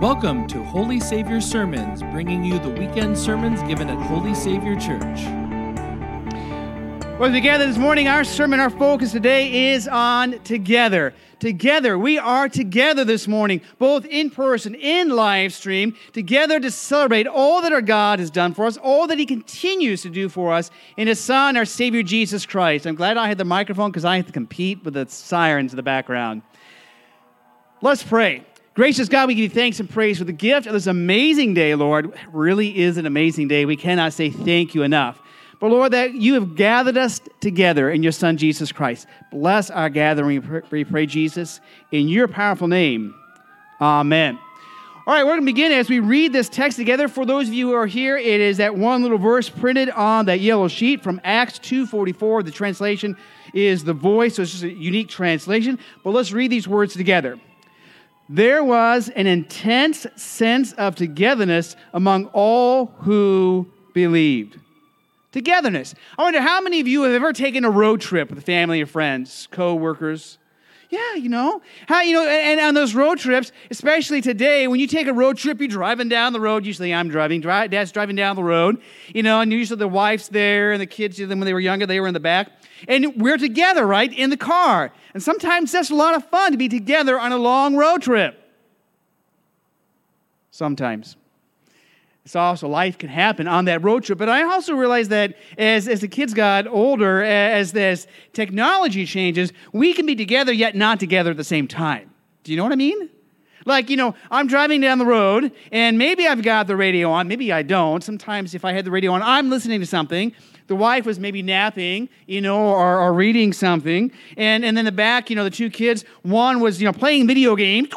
Welcome to Holy Savior Sermons, bringing you the weekend sermons given at Holy Savior Church. Well, as we gather this morning, our sermon, our focus today is on together. Together. We are together this morning, both in person, in live stream, together to celebrate all that our God has done for us, all that He continues to do for us in His Son, our Savior Jesus Christ. I'm glad I had the microphone because I had to compete with the sirens in the background. Let's pray. Gracious God, we give you thanks and praise for the gift of this amazing day, Lord. It really is an amazing day. We cannot say thank you enough. But Lord, that you have gathered us together in your Son, Jesus Christ. Bless our gathering, we pray, Jesus, in your powerful name. Amen. All right, we're going to begin as we read this text together. For those of you who are here, it is that one little verse printed on that yellow sheet from Acts 2.44. The translation is the voice, so it's just a unique translation. But let's read these words together. There was an intense sense of togetherness among all who believed. Togetherness. I wonder how many of you have ever taken a road trip with family or friends, co-workers? Yeah, you know. How you know and on those road trips, especially today, when you take a road trip, you're driving down the road. Usually I'm driving, dad's driving down the road, you know, and usually the wife's there and the kids, when they were younger, they were in the back. And we're together, right, in the car. And sometimes that's a lot of fun to be together on a long road trip. Sometimes. It's also life can happen on that road trip. But I also realized that as, as the kids got older, as this technology changes, we can be together yet not together at the same time. Do you know what I mean? Like, you know, I'm driving down the road and maybe I've got the radio on, maybe I don't. Sometimes if I had the radio on, I'm listening to something. The wife was maybe napping, you know, or, or reading something. And, and then the back, you know, the two kids, one was, you know, playing video games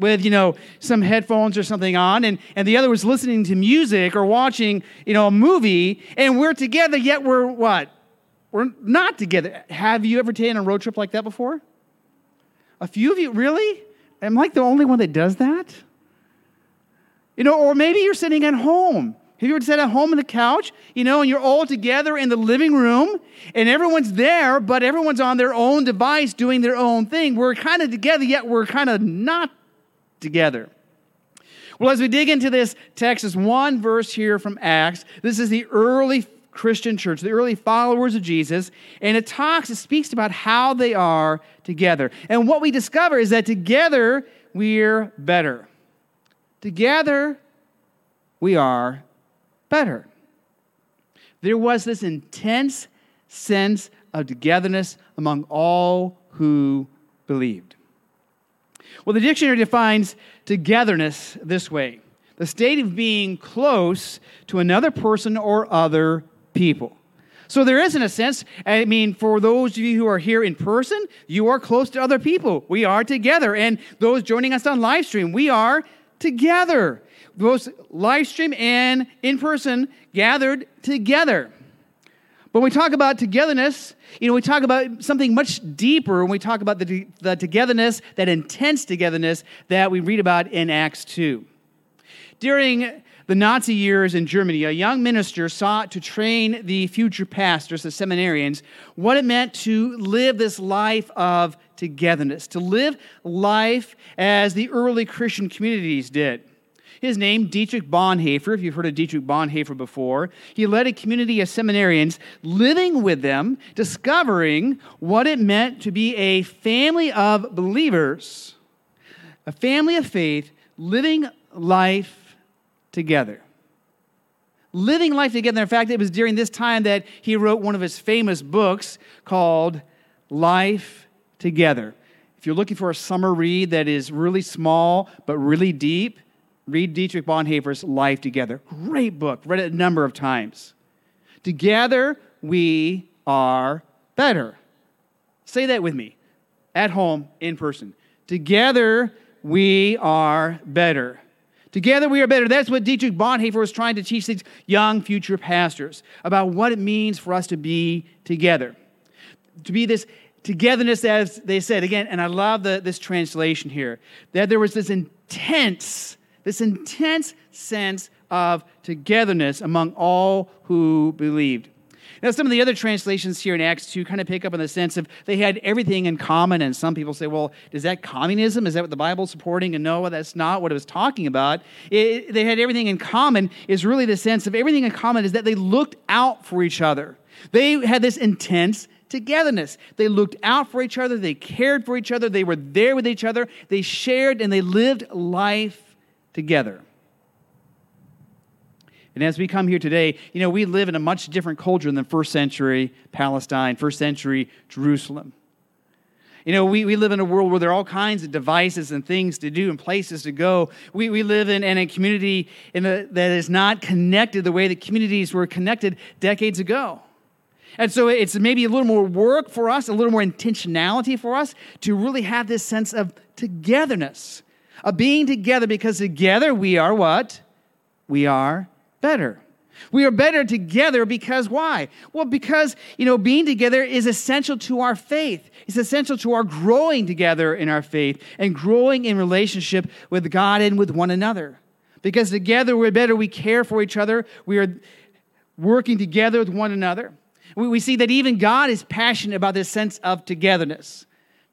with, you know, some headphones or something on, and, and the other was listening to music or watching, you know, a movie, and we're together, yet we're what? We're not together. Have you ever taken a road trip like that before? A few of you, really? Am like the only one that does that? You know, or maybe you're sitting at home. Have you ever sat at home on the couch, you know, and you're all together in the living room and everyone's there, but everyone's on their own device doing their own thing. We're kind of together, yet we're kind of not together. Well, as we dig into this text, there's one verse here from Acts. This is the early Christian church, the early followers of Jesus, and it talks, it speaks about how they are together. And what we discover is that together we're better. Together we are better. There was this intense sense of togetherness among all who believed. Well, the dictionary defines togetherness this way the state of being close to another person or other people. So there is, in a sense, I mean, for those of you who are here in person, you are close to other people. We are together. And those joining us on live stream, we are together. Those live stream and in person gathered together. When we talk about togetherness, you know, we talk about something much deeper when we talk about the, the togetherness, that intense togetherness that we read about in Acts 2. During the Nazi years in Germany, a young minister sought to train the future pastors, the seminarians, what it meant to live this life of togetherness, to live life as the early Christian communities did. His name, Dietrich Bonhoeffer, if you've heard of Dietrich Bonhoeffer before, he led a community of seminarians living with them, discovering what it meant to be a family of believers, a family of faith, living life together. Living life together. In fact, it was during this time that he wrote one of his famous books called Life Together. If you're looking for a summer read that is really small but really deep, Read Dietrich Bonhoeffer's Life Together. Great book. Read it a number of times. Together we are better. Say that with me. At home, in person. Together we are better. Together we are better. That's what Dietrich Bonhoeffer was trying to teach these young future pastors about what it means for us to be together. To be this togetherness, as they said, again, and I love the, this translation here, that there was this intense this intense sense of togetherness among all who believed. Now, some of the other translations here in Acts 2 kind of pick up on the sense of they had everything in common, and some people say, well, is that communism? Is that what the Bible's supporting? And no, that's not what it was talking about. It, they had everything in common, is really the sense of everything in common is that they looked out for each other. They had this intense togetherness. They looked out for each other, they cared for each other, they were there with each other, they shared and they lived life together. And as we come here today, you know, we live in a much different culture than first century Palestine, first century Jerusalem. You know, we, we live in a world where there are all kinds of devices and things to do and places to go. We, we live in, in a community in that is not connected the way that communities were connected decades ago. And so it's maybe a little more work for us, a little more intentionality for us to really have this sense of togetherness, of being together because together we are what? We are better. We are better together because why? Well, because, you know, being together is essential to our faith. It's essential to our growing together in our faith and growing in relationship with God and with one another. Because together we're better, we care for each other, we are working together with one another. We, we see that even God is passionate about this sense of togetherness.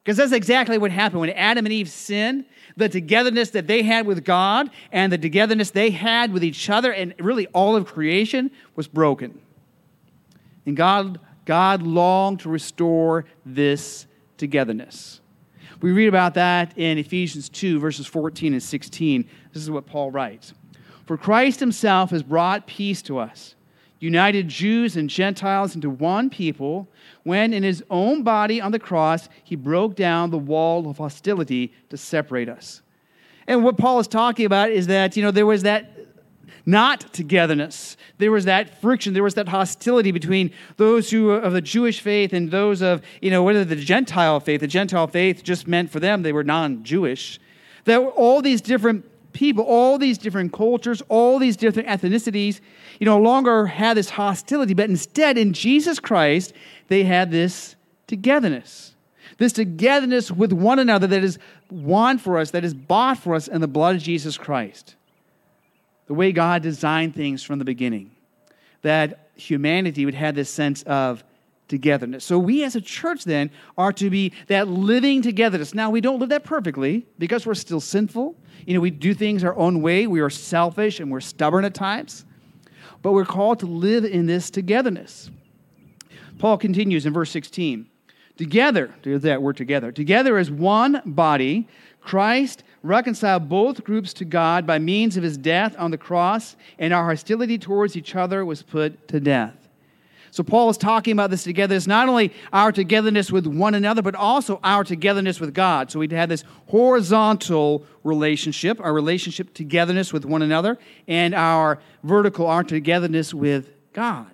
Because that's exactly what happened when Adam and Eve sinned the togetherness that they had with God and the togetherness they had with each other and really all of creation was broken. And God, God longed to restore this togetherness. We read about that in Ephesians 2, verses 14 and 16. This is what Paul writes For Christ himself has brought peace to us, united Jews and Gentiles into one people when in his own body on the cross, he broke down the wall of hostility to separate us. And what Paul is talking about is that, you know, there was that not togetherness. There was that friction. There was that hostility between those who of the Jewish faith and those of, you know, whether the Gentile faith. The Gentile faith just meant for them they were non-Jewish. That all these different people, all these different cultures, all these different ethnicities, you no longer had this hostility, but instead in Jesus Christ, they had this togetherness. This togetherness with one another that is won for us, that is bought for us in the blood of Jesus Christ. The way God designed things from the beginning, that humanity would have this sense of togetherness. So we as a church then are to be that living togetherness. Now we don't live that perfectly because we're still sinful. You know, we do things our own way. We are selfish and we're stubborn at times. But we're called to live in this togetherness. Paul continues in verse 16. Together, there's that word together. Together as one body, Christ reconciled both groups to God by means of his death on the cross, and our hostility towards each other was put to death. So Paul is talking about this together. It's not only our togetherness with one another, but also our togetherness with God. So we have this horizontal relationship, our relationship togetherness with one another, and our vertical, our togetherness with God.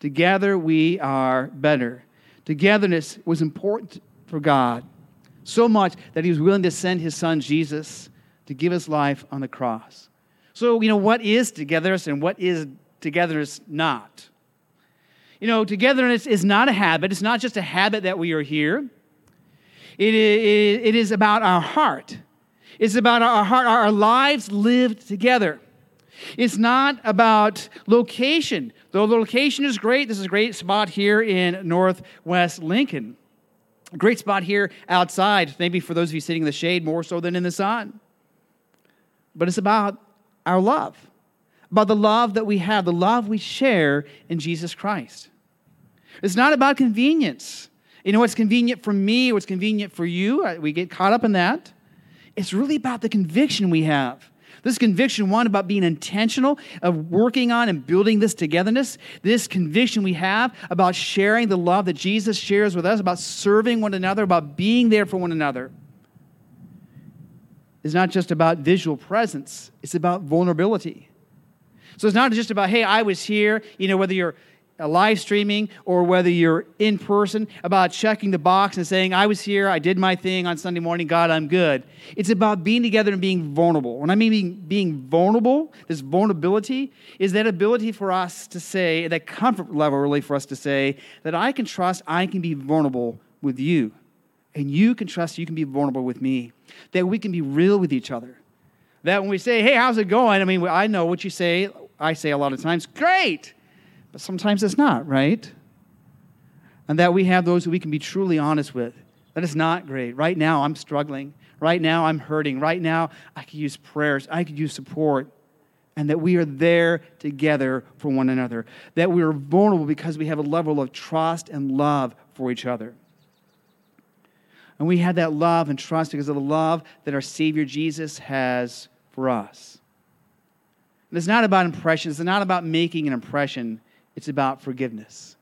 Together we are better. Togetherness was important for God so much that he was willing to send his son Jesus to give his life on the cross. So, you know, what is togetherness and what is togetherness not? You know, togetherness is not a habit. It's not just a habit that we are here. It is, it is about our heart. It's about our heart, our lives lived together. It's not about location. Though the location is great, this is a great spot here in Northwest Lincoln. A great spot here outside, maybe for those of you sitting in the shade more so than in the sun. But it's about our love, about the love that we have, the love we share in Jesus Christ. It's not about convenience. You know what's convenient for me, what's convenient for you? We get caught up in that. It's really about the conviction we have this conviction, one, about being intentional, of working on and building this togetherness. This conviction we have about sharing the love that Jesus shares with us, about serving one another, about being there for one another. Is not just about visual presence, it's about vulnerability. So it's not just about, hey, I was here, you know, whether you're live streaming or whether you're in person, about checking the box and saying, I was here, I did my thing on Sunday morning, God, I'm good. It's about being together and being vulnerable. When I mean being, being vulnerable, this vulnerability is that ability for us to say, that comfort level really for us to say, that I can trust, I can be vulnerable with you. And you can trust, you can be vulnerable with me. That we can be real with each other. That when we say, hey, how's it going? I mean, I know what you say. I say a lot of times, great. But sometimes it's not, right? And that we have those who we can be truly honest with. That is not great. Right now, I'm struggling. Right now, I'm hurting. Right now, I could use prayers. I could use support. And that we are there together for one another. That we are vulnerable because we have a level of trust and love for each other. And we have that love and trust because of the love that our Savior Jesus has for us. And it's not about impressions, it's not about making an impression, it's about forgiveness.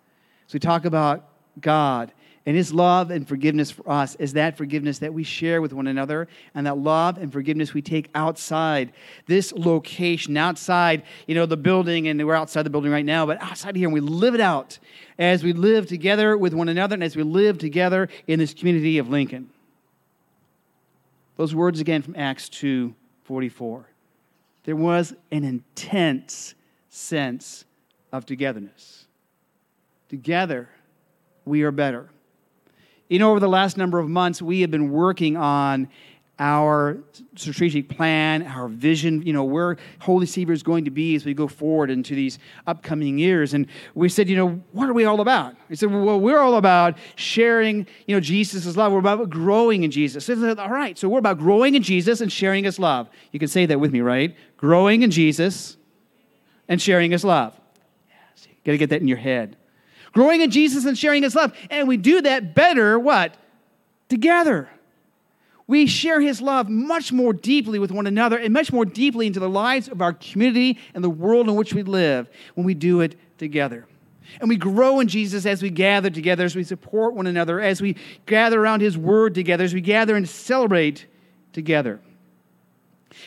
So we talk about God and His love and forgiveness for us is that forgiveness that we share with one another, and that love and forgiveness we take outside this location, outside, you know, the building, and we're outside the building right now, but outside here, and we live it out as we live together with one another and as we live together in this community of Lincoln. Those words again from Acts 2 44. There was an intense sense of togetherness. Together, we are better. You know, over the last number of months, we have been working on our strategic plan, our vision, you know, where Holy Savior is going to be as we go forward into these upcoming years. And we said, you know, what are we all about? We said, well, we're all about sharing, you know, Jesus' love. We're about growing in Jesus. So said, all right, so we're about growing in Jesus and sharing his love. You can say that with me, right? Growing in Jesus and sharing his love. Got to get that in your head growing in Jesus and sharing his love. And we do that better, what? Together. We share his love much more deeply with one another and much more deeply into the lives of our community and the world in which we live when we do it together. And we grow in Jesus as we gather together, as we support one another, as we gather around his word together, as we gather and celebrate together.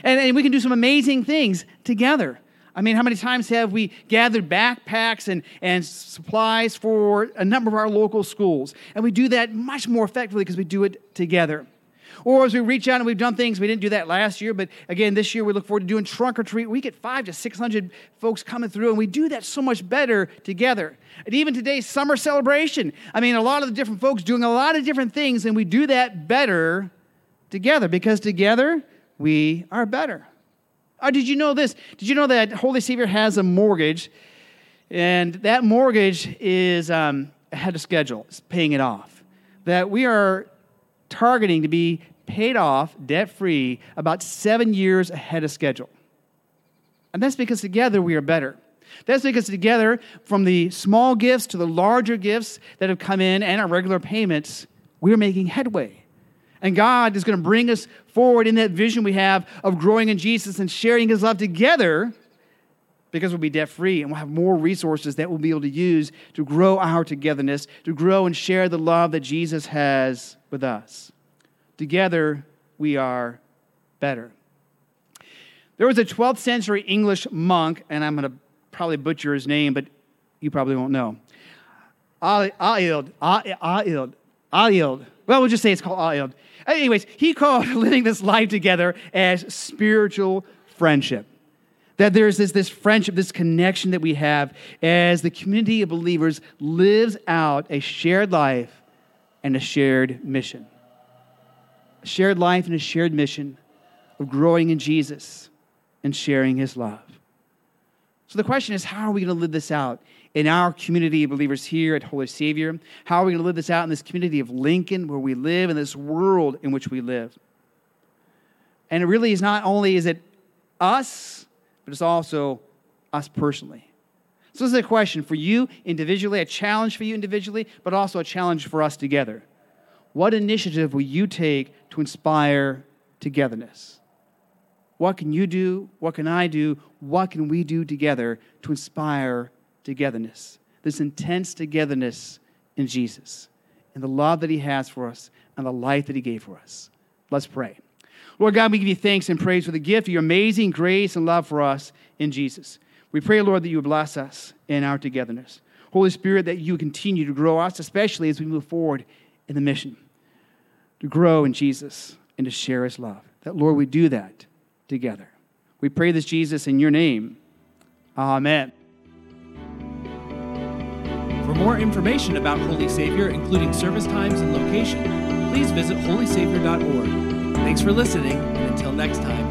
And, and we can do some amazing things together. I mean, how many times have we gathered backpacks and, and supplies for a number of our local schools? And we do that much more effectively because we do it together. Or as we reach out and we've done things, we didn't do that last year, but again, this year we look forward to doing trunk or treat. We get five to 600 folks coming through, and we do that so much better together. And even today's summer celebration, I mean, a lot of the different folks doing a lot of different things, and we do that better together because together we are better. Oh, did you know this? Did you know that Holy Savior has a mortgage? And that mortgage is um, ahead of schedule, it's paying it off. That we are targeting to be paid off debt free about seven years ahead of schedule. And that's because together we are better. That's because together, from the small gifts to the larger gifts that have come in and our regular payments, we're making headway. And God is going to bring us forward in that vision we have of growing in Jesus and sharing his love together because we'll be debt free and we'll have more resources that we'll be able to use to grow our togetherness, to grow and share the love that Jesus has with us. Together, we are better. There was a 12th century English monk, and I'm going to probably butcher his name, but you probably won't know. Aild, Aild, Aild. Well, we'll just say it's called Aild. Anyways, he called living this life together as spiritual friendship. That there's this, this friendship, this connection that we have as the community of believers lives out a shared life and a shared mission. A shared life and a shared mission of growing in Jesus and sharing his love. So the question is how are we going to live this out in our community of believers here at Holy Savior? How are we going to live this out in this community of Lincoln where we live, in this world in which we live? And it really is not only is it us, but it's also us personally. So this is a question for you individually, a challenge for you individually, but also a challenge for us together. What initiative will you take to inspire togetherness? What can you do? What can I do? What can we do together to inspire togetherness, this intense togetherness in Jesus, and the love that He has for us, and the life that He gave for us. Let's pray. Lord God, we give you thanks and praise for the gift of your amazing grace and love for us in Jesus. We pray, Lord, that you bless us in our togetherness. Holy Spirit, that you continue to grow us, especially as we move forward in the mission, to grow in Jesus and to share his love. That, Lord, we do that together. We pray this, Jesus, in your name. Amen. For more information about Holy Savior, including service times and location, please visit holysavior.org. Thanks for listening, and until next time.